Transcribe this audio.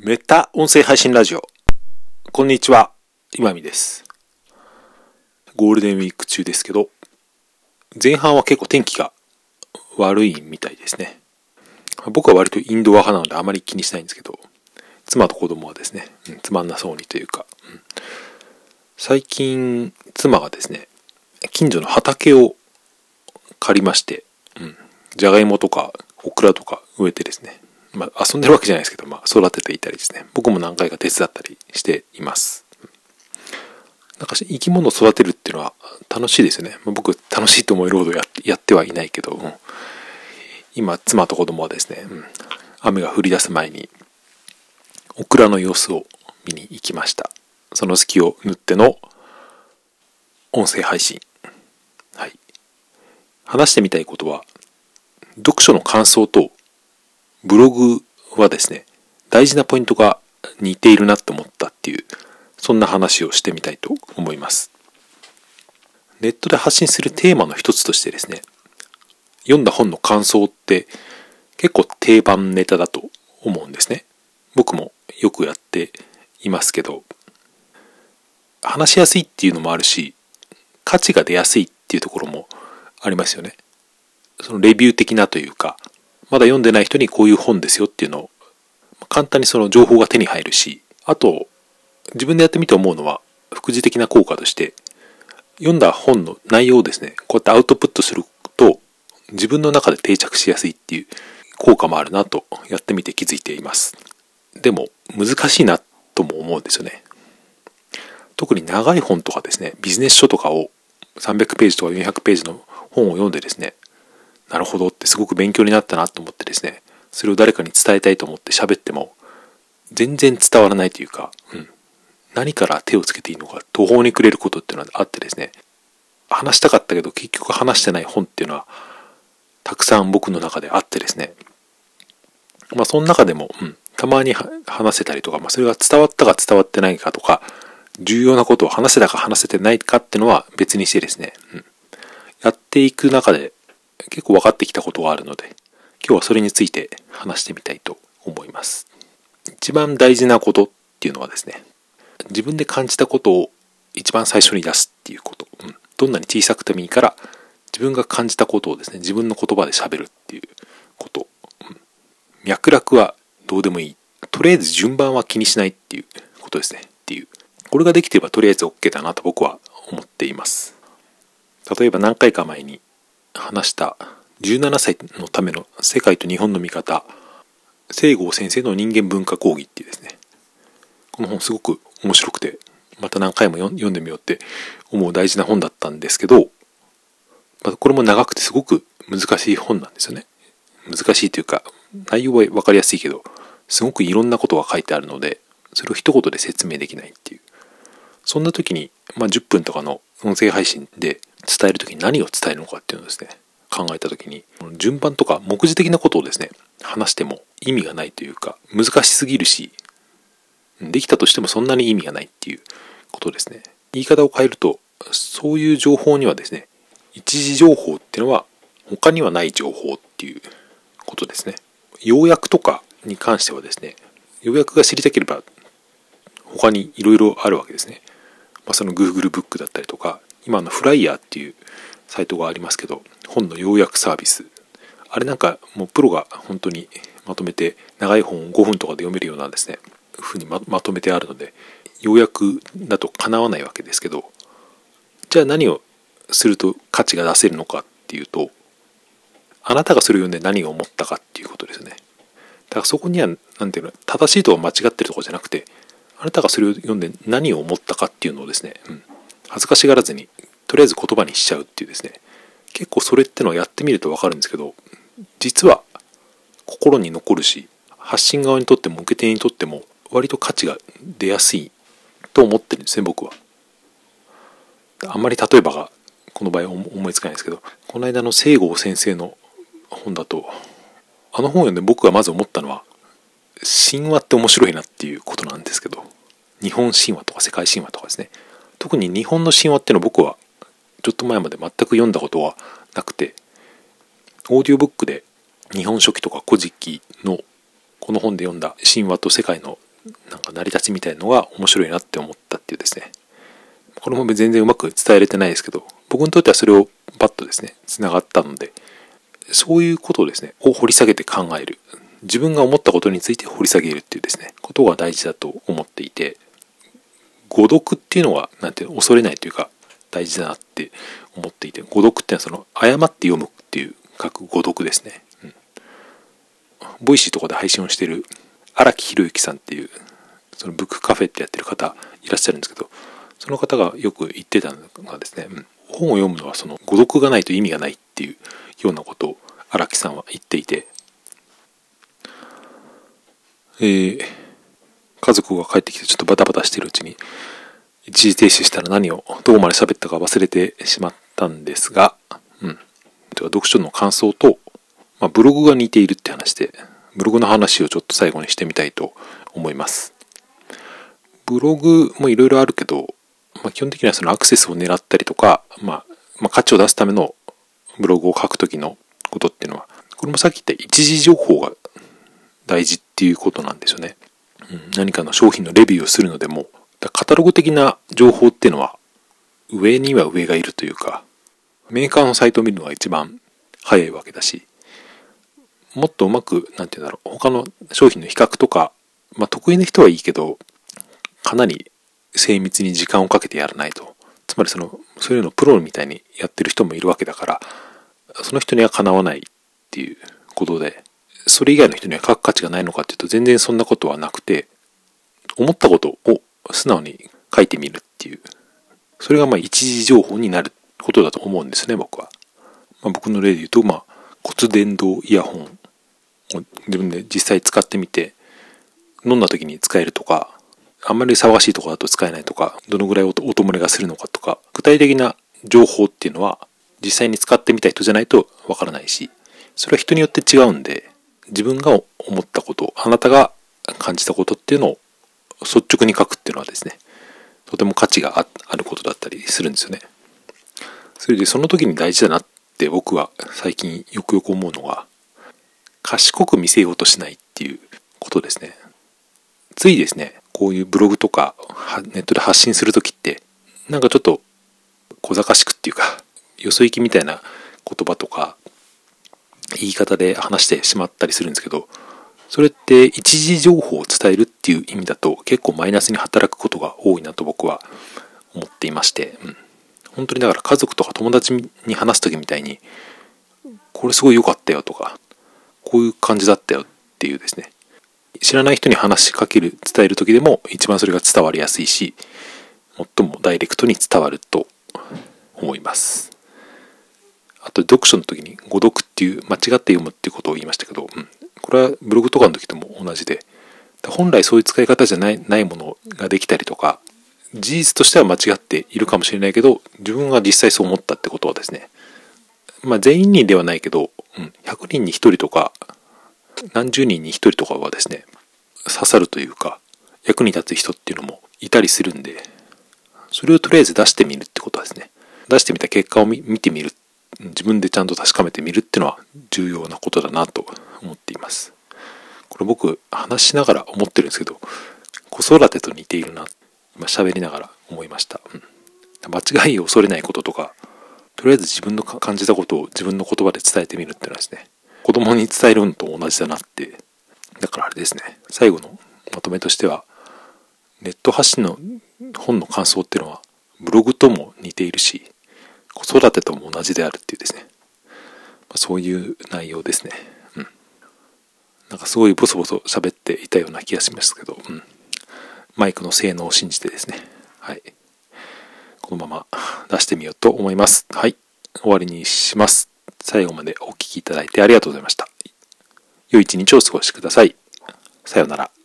メタ音声配信ラジオ。こんにちは、今見です。ゴールデンウィーク中ですけど、前半は結構天気が悪いみたいですね。僕は割とインドア派なのであまり気にしないんですけど、妻と子供はですね、うんつまんなそうにというか、うん最近、妻がですね、近所の畑を借りまして、うん、じゃがいもとかオクラとか植えてですね、まあ、遊んでるわけじゃないですけど、まあ、育てていたりですね、僕も何回か手伝ったりしています。なんか生き物を育てるっていうのは楽しいですよね。まあ僕楽しいと思えるほどやってやってはいないけど、うん今、妻と子供はですね、うん雨が降り出す前に、オクラの様子を見に行きました。その隙を縫っての音声配信。はい。話してみたいことは、読書の感想とブログはですね、大事なポイントが似ているなって思ったっていう、そんな話をしてみたいと思います。ネットで発信するテーマの一つとしてですね、読んだ本の感想って結構定番ネタだと思うんですね。僕もよくやっていますけど、話しやすいっていうのもあるし、価値が出やすいっていうところもありますよね。そのレビュー的なというか、まだ読んでない人にこういう本ですよっていうのを、簡単にその情報が手に入るし、あと、自分でやってみて思うのは、副次的な効果として、読んだ本の内容をですね、こうやってアウトプットすると、自分の中で定着しやすいっていう効果もあるなと、やってみて気づいています。でも、難しいなとも思うんですよね。特に長い本とかですね、ビジネス書とかを300ページとか400ページの本を読んでですね、なるほどってすごく勉強になったなと思ってですね、それを誰かに伝えたいと思って喋っても、全然伝わらないというか、うん、何から手をつけていいのか途方に暮れることっていうのがあってですね、話したかったけど結局話してない本っていうのは、たくさん僕の中であってですね、まあその中でも、うん、たまに話せたりとか、まあそれが伝わったか伝わってないかとか、重要なことを話せたか話せてないかっていうのは別にしてですね、うん、やっていく中で結構分かってきたことがあるので、今日はそれについて話してみたいと思います。一番大事なことっていうのはですね、自分で感じたことを一番最初に出すっていうこと。うん、どんなに小さくてもいいから、自分が感じたことをですね、自分の言葉で喋るっていうこと。うん脈絡はどうでもいい。とりあえず順番は気にしないっていうことですね。っていう。これができてればとりあえず OK だなと僕は思っています。例えば何回か前に話した17歳のための世界と日本の見方聖郷先生の人間文化講義っていうですね。この本すごく面白くてまた何回も読んでみようって思う大事な本だったんですけどこれも長くてすごく難しい本なんですよね。難しいというか内容は分かりやすいけどすごくいろんなことが書いてあるのでそれを一言で説明できないっていう。そんな時に、まあ、10分とかの音声配信で伝える時に何を伝えるのかっていうのをですね、考えた時に、順番とか目次的なことをですね、話しても意味がないというか、難しすぎるし、できたとしてもそんなに意味がないっていうことですね。言い方を変えると、そういう情報にはですね、一時情報っていうのは他にはない情報っていうことですね。要約とかに関してはですね、要約が知りたければ他にいろいろあるわけですね。まあ、その Google ブックだったりとか、今のフライヤーっていうサイトがありますけど、本の要約サービス。あれなんかもうプロが本当にまとめて、長い本を5分とかで読めるようなですね、ふうにままとめてあるので、要約だと叶わないわけですけど、じゃあ何をすると価値が出せるのかっていうと、あなたがそれを読んで何を思ったかっていうことですね。だからそこには、なんていうの、正しいとは間違ってるとこじゃなくて、あなたがそれを読んで何を思ったかっていうのをですね、うん、恥ずかしがらずに、とりあえず言葉にしちゃうっていうですね、結構それってのはやってみるとわかるんですけど、実は心に残るし、発信側にとっても受け手にとっても割と価値が出やすいと思ってるんですね、僕は。あんまり例えばがこの場合思いつかないですけど、この間の聖郷先生の本だと、あの本を読んで僕がまず思ったのは、神話って面白いなっていうことなんですけど、日本神話とか世界神話とかですね、特に日本の神話っていうのは僕はちょっと前まで全く読んだことはなくて、オーディオブックで日本書紀とか古事記のこの本で読んだ神話と世界のなんか成り立ちみたいのが面白いなって思ったっていうですね。これも全然うまく伝えれてないですけど、僕にとってはそれをバッとですね、繋がったので、そういうことをですね、を掘り下げて考える。自分が思ったことについて掘り下げるっていうですね、ことが大事だと思っていて、誤読っていうのは、なんて恐れないというか、大事だなって思っていて、誤読っていうのはその、誤って読むっていう書く誤読ですね。うん。 Voicy とかで配信をしてる荒木博行さんっていう、そのブックカフェってやってる方いらっしゃるんですけど、その方がよく言ってたのがですね、うん、本を読むのはその誤読がないと意味がないっていうようなことを荒木さんは言っていて、えー、家族が帰ってきてちょっとバタバタしてるうちに、一時停止したら何を、どこまで喋ったか忘れてしまったんですが、うん。では読書の感想と、まあ、ブログが似ているって話で、ブログの話をちょっと最後にしてみたいと思います。ブログもいろいろあるけど、まあ、基本的にはそのアクセスを狙ったりとか、まあ、まあ、価値を出すためのブログを書くときのことっていうのは、これもさっき言った一時情報が大事っていうことなんですよね。何かの商品のレビューをするのでも、カタログ的な情報っていうのは、上には上がいるというか、メーカーのサイトを見るのが一番早いわけだし、もっとうまく、なんて言うんだろう、他の商品の比較とか、まあ得意な人はいいけど、かなり精密に時間をかけてやらないと。つまりその、そういうのプロみたいにやってる人もいるわけだから、その人にはかなわないっていうことで、それ以外の人には書く価値がないのかっていうと全然そんなことはなくて、思ったことを素直に書いてみるっていう、それがまあ一時情報になることだと思うんですね、僕は。まあ、僕の例で言うと、まあ、骨伝導イヤホンを自分で実際使ってみて、飲んだ時に使えるとか、あんまり騒がしいとこだと使えないとか、どのぐらい音漏れがするのかとか、具体的な情報っていうのは実際に使ってみた人じゃないとわからないし、それは人によって違うんで、自分が思ったこと、あなたが感じたことっていうのを率直に書くっていうのはですね、とても価値があることだったりするんですよね。それでその時に大事だなって僕は最近よくよく思うのが、賢く見せようとしないっていうことですね。ついですね、こういうブログとかネットで発信する時って、なんかちょっと小賢しくっていうか、よそ行きみたいな言葉とか、言い方で話してしまったりするんですけど、それって一時情報を伝えるっていう意味だと結構マイナスに働くことが多いなと僕は思っていまして、うん、本当にだから家族とか友達に話す時みたいに、これすごい良かったよとか、こういう感じだったよっていうですね、知らない人に話しかける、伝える時でも一番それが伝わりやすいし、最もダイレクトに伝わると思います。あと読書の時に誤読っていう間違って読むっていうことを言いましたけど、うん、これはブログとかの時とも同じで、本来そういう使い方じゃないないものができたりとか、事実としては間違っているかもしれないけど、自分が実際そう思ったってことはですね、まあ全員にではないけど、うん、100人に1人とか、何十人に1人とかはですね、刺さるというか、役に立つ人っていうのもいたりするんで、それをとりあえず出してみるってことですね。出してみた結果を見てみる。自分でちゃんと確かめてみるっていうのは重要なことだなと思っています。これ僕話しながら思ってるんですけど、子育てと似ているな、今喋りながら思いました。うん、間違いを恐れないこととか、とりあえず自分の感じたことを自分の言葉で伝えてみるっていうのはですね、子供に伝えるのと同じだなって、だからあれですね、最後のまとめとしては、ネット発信の本の感想っていうのは、ブログとも似ているし、子育てとも同じであるっていうですね、まあ、そういう内容ですね。うん。なんかすごいボソボソ喋っていたような気がしますけど、うん。マイクの性能を信じてですね、はい。このまま出してみようと思います。はい。終わりにします。最後までお聴きいただいてありがとうございました。良い一日をお過ごしください。さようなら。